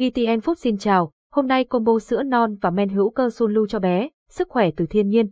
GTN Food xin chào, hôm nay combo sữa non và men hữu cơ Sunlu cho bé, sức khỏe từ thiên nhiên.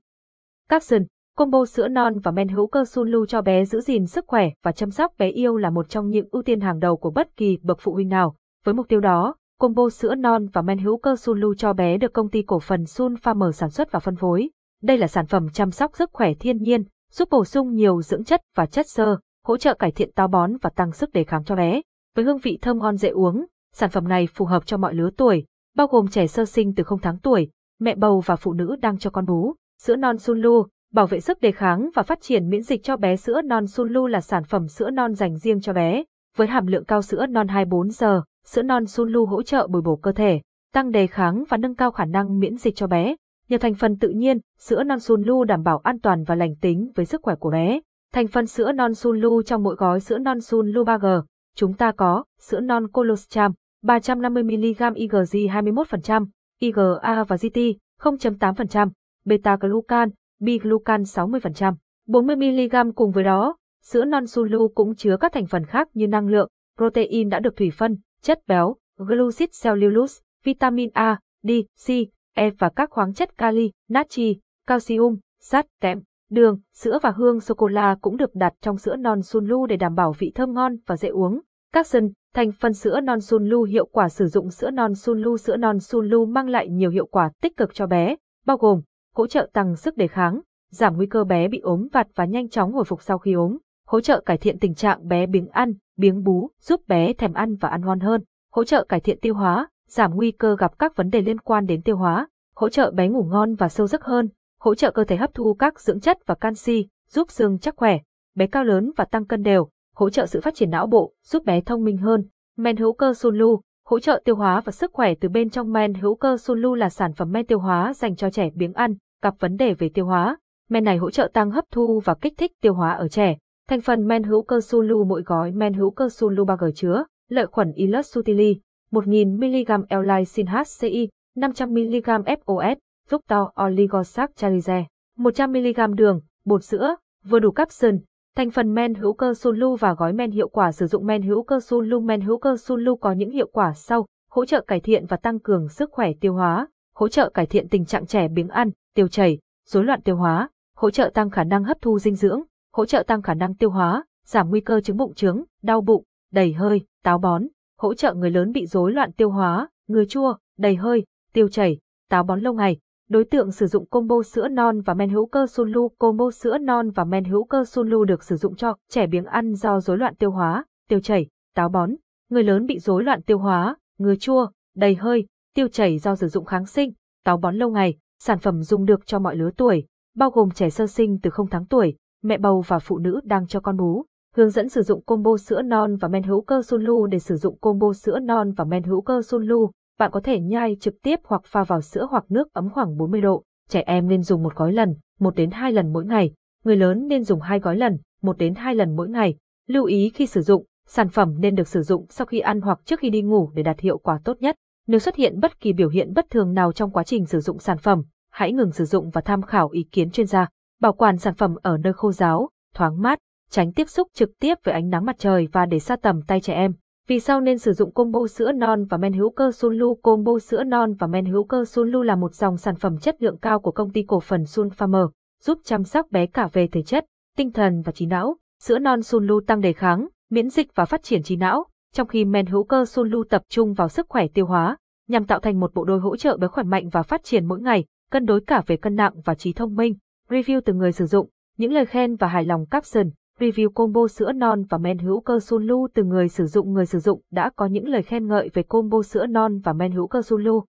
Capson, combo sữa non và men hữu cơ Sunlu cho bé giữ gìn sức khỏe và chăm sóc bé yêu là một trong những ưu tiên hàng đầu của bất kỳ bậc phụ huynh nào. Với mục tiêu đó, combo sữa non và men hữu cơ Sunlu cho bé được công ty cổ phần Sun Farmer sản xuất và phân phối. Đây là sản phẩm chăm sóc sức khỏe thiên nhiên, giúp bổ sung nhiều dưỡng chất và chất xơ, hỗ trợ cải thiện táo bón và tăng sức đề kháng cho bé. Với hương vị thơm ngon dễ uống, Sản phẩm này phù hợp cho mọi lứa tuổi, bao gồm trẻ sơ sinh từ 0 tháng tuổi, mẹ bầu và phụ nữ đang cho con bú. Sữa non Sunlu, bảo vệ sức đề kháng và phát triển miễn dịch cho bé sữa non Sunlu là sản phẩm sữa non dành riêng cho bé. Với hàm lượng cao sữa non 24 giờ, sữa non Sunlu hỗ trợ bồi bổ cơ thể, tăng đề kháng và nâng cao khả năng miễn dịch cho bé. Nhờ thành phần tự nhiên, sữa non Sunlu đảm bảo an toàn và lành tính với sức khỏe của bé. Thành phần sữa non Sunlu trong mỗi gói sữa non Sunlu 3G, chúng ta có sữa non colostrum, 350mg IgG 21%, IgA và GT 0.8%, beta-glucan, bi-glucan 60%. 40mg cùng với đó, sữa non Sulu cũng chứa các thành phần khác như năng lượng, protein đã được thủy phân, chất béo, glucid cellulose, vitamin A, D, C, E và các khoáng chất kali, natri, calcium, sắt, kẽm, đường, sữa và hương sô-cô-la cũng được đặt trong sữa non Sunlu để đảm bảo vị thơm ngon và dễ uống. Các sân, thành phần sữa non Sunlu hiệu quả sử dụng sữa non Sunlu Sữa non Sunlu mang lại nhiều hiệu quả tích cực cho bé, bao gồm hỗ trợ tăng sức đề kháng, giảm nguy cơ bé bị ốm vặt và nhanh chóng hồi phục sau khi ốm, hỗ trợ cải thiện tình trạng bé biếng ăn, biếng bú, giúp bé thèm ăn và ăn ngon hơn, hỗ trợ cải thiện tiêu hóa, giảm nguy cơ gặp các vấn đề liên quan đến tiêu hóa, hỗ trợ bé ngủ ngon và sâu giấc hơn, hỗ trợ cơ thể hấp thu các dưỡng chất và canxi, giúp xương chắc khỏe, bé cao lớn và tăng cân đều, hỗ trợ sự phát triển não bộ, giúp bé thông minh hơn. Men hữu cơ Sunlu, hỗ trợ tiêu hóa và sức khỏe từ bên trong men hữu cơ Sunlu là sản phẩm men tiêu hóa dành cho trẻ biếng ăn, gặp vấn đề về tiêu hóa. Men này hỗ trợ tăng hấp thu và kích thích tiêu hóa ở trẻ. Thành phần men hữu cơ Sunlu mỗi gói men hữu cơ Sunlu 3G chứa lợi khuẩn Ilus sutili, 1000mg L-lysine HCI, 500mg FOS, fructose oligosaccharide, 100mg đường, bột sữa, vừa đủ capsun, Thành phần men hữu cơ Sunlu và gói men hiệu quả sử dụng men hữu cơ Sunlu. Men hữu cơ Sunlu có những hiệu quả sau, hỗ trợ cải thiện và tăng cường sức khỏe tiêu hóa, hỗ trợ cải thiện tình trạng trẻ biếng ăn, tiêu chảy, rối loạn tiêu hóa, hỗ trợ tăng khả năng hấp thu dinh dưỡng, hỗ trợ tăng khả năng tiêu hóa, giảm nguy cơ chứng bụng trướng, đau bụng, đầy hơi, táo bón, hỗ trợ người lớn bị rối loạn tiêu hóa, ngứa chua, đầy hơi, tiêu chảy, táo bón lâu ngày, Đối tượng sử dụng combo sữa non và men hữu cơ Sunlu Combo sữa non và men hữu cơ Sunlu được sử dụng cho trẻ biếng ăn do rối loạn tiêu hóa, tiêu chảy, táo bón, người lớn bị rối loạn tiêu hóa, ngứa chua, đầy hơi, tiêu chảy do sử dụng kháng sinh, táo bón lâu ngày, sản phẩm dùng được cho mọi lứa tuổi, bao gồm trẻ sơ sinh từ 0 tháng tuổi, mẹ bầu và phụ nữ đang cho con bú. Hướng dẫn sử dụng combo sữa non và men hữu cơ Sunlu để sử dụng combo sữa non và men hữu cơ Sunlu bạn có thể nhai trực tiếp hoặc pha vào sữa hoặc nước ấm khoảng 40 độ. Trẻ em nên dùng một gói lần, một đến hai lần mỗi ngày. Người lớn nên dùng hai gói lần, một đến hai lần mỗi ngày. Lưu ý khi sử dụng, sản phẩm nên được sử dụng sau khi ăn hoặc trước khi đi ngủ để đạt hiệu quả tốt nhất. Nếu xuất hiện bất kỳ biểu hiện bất thường nào trong quá trình sử dụng sản phẩm, hãy ngừng sử dụng và tham khảo ý kiến chuyên gia. Bảo quản sản phẩm ở nơi khô ráo, thoáng mát, tránh tiếp xúc trực tiếp với ánh nắng mặt trời và để xa tầm tay trẻ em. Vì sao nên sử dụng combo sữa non và men hữu cơ Sunlu? Combo sữa non và men hữu cơ Sunlu là một dòng sản phẩm chất lượng cao của công ty cổ phần Sun Farmer, giúp chăm sóc bé cả về thể chất, tinh thần và trí não. Sữa non Sunlu tăng đề kháng, miễn dịch và phát triển trí não, trong khi men hữu cơ Sunlu tập trung vào sức khỏe tiêu hóa, nhằm tạo thành một bộ đôi hỗ trợ bé khỏe mạnh và phát triển mỗi ngày, cân đối cả về cân nặng và trí thông minh. Review từ người sử dụng, những lời khen và hài lòng caption Review combo sữa non và men hữu cơ Sunlu từ người sử dụng Người sử dụng đã có những lời khen ngợi về combo sữa non và men hữu cơ Sunlu.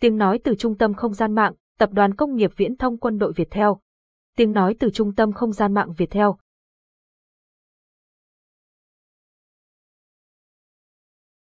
Tiếng nói từ Trung tâm Không gian mạng, Tập đoàn Công nghiệp Viễn thông Quân đội Việt Theo. Tiếng nói từ Trung tâm Không gian mạng Việt Theo.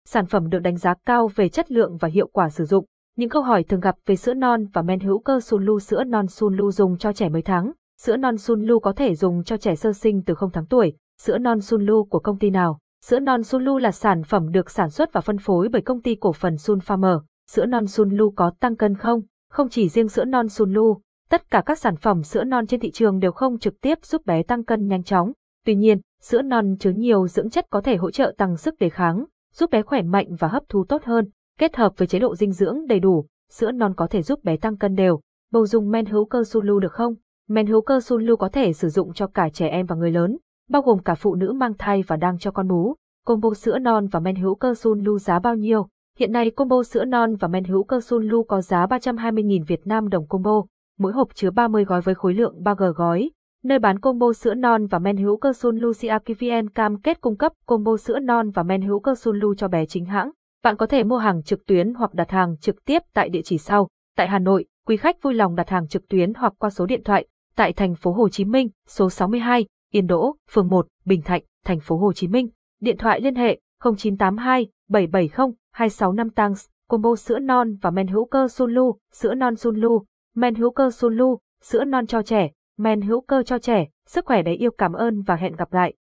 Sản phẩm được đánh giá cao về chất lượng và hiệu quả sử dụng. Những câu hỏi thường gặp về sữa non và men hữu cơ Sunlu sữa non Sunlu dùng cho trẻ mấy tháng. Sữa non Sunlu có thể dùng cho trẻ sơ sinh từ 0 tháng tuổi. Sữa non Sunlu của công ty nào? Sữa non Sunlu là sản phẩm được sản xuất và phân phối bởi công ty cổ phần Sun Farmer. Sữa non Sunlu có tăng cân không? Không chỉ riêng sữa non Sunlu, tất cả các sản phẩm sữa non trên thị trường đều không trực tiếp giúp bé tăng cân nhanh chóng. Tuy nhiên, Sữa non chứa nhiều dưỡng chất có thể hỗ trợ tăng sức đề kháng, giúp bé khỏe mạnh và hấp thu tốt hơn. Kết hợp với chế độ dinh dưỡng đầy đủ, sữa non có thể giúp bé tăng cân đều. Bầu dùng men hữu cơ Sulu được không? Men hữu cơ Sulu có thể sử dụng cho cả trẻ em và người lớn, bao gồm cả phụ nữ mang thai và đang cho con bú. Combo sữa non và men hữu cơ Sulu giá bao nhiêu? Hiện nay combo sữa non và men hữu cơ Sulu có giá 320.000 Việt Nam đồng combo, mỗi hộp chứa 30 gói với khối lượng 3G gói. Nơi bán combo sữa non và men hữu cơ Sulu CRKVN cam kết cung cấp combo sữa non và men hữu cơ Sulu cho bé chính hãng. Bạn có thể mua hàng trực tuyến hoặc đặt hàng trực tiếp tại địa chỉ sau. Tại Hà Nội, quý khách vui lòng đặt hàng trực tuyến hoặc qua số điện thoại tại thành phố Hồ Chí Minh, số 62, Yên Đỗ, phường 1, Bình Thạnh, thành phố Hồ Chí Minh. Điện thoại liên hệ 0982 770 265 Tangs, combo sữa non và men hữu cơ Sunlu, sữa non Sunlu, men hữu cơ Sunlu, sữa non cho trẻ, men hữu cơ cho trẻ. Sức khỏe đấy yêu cảm ơn và hẹn gặp lại.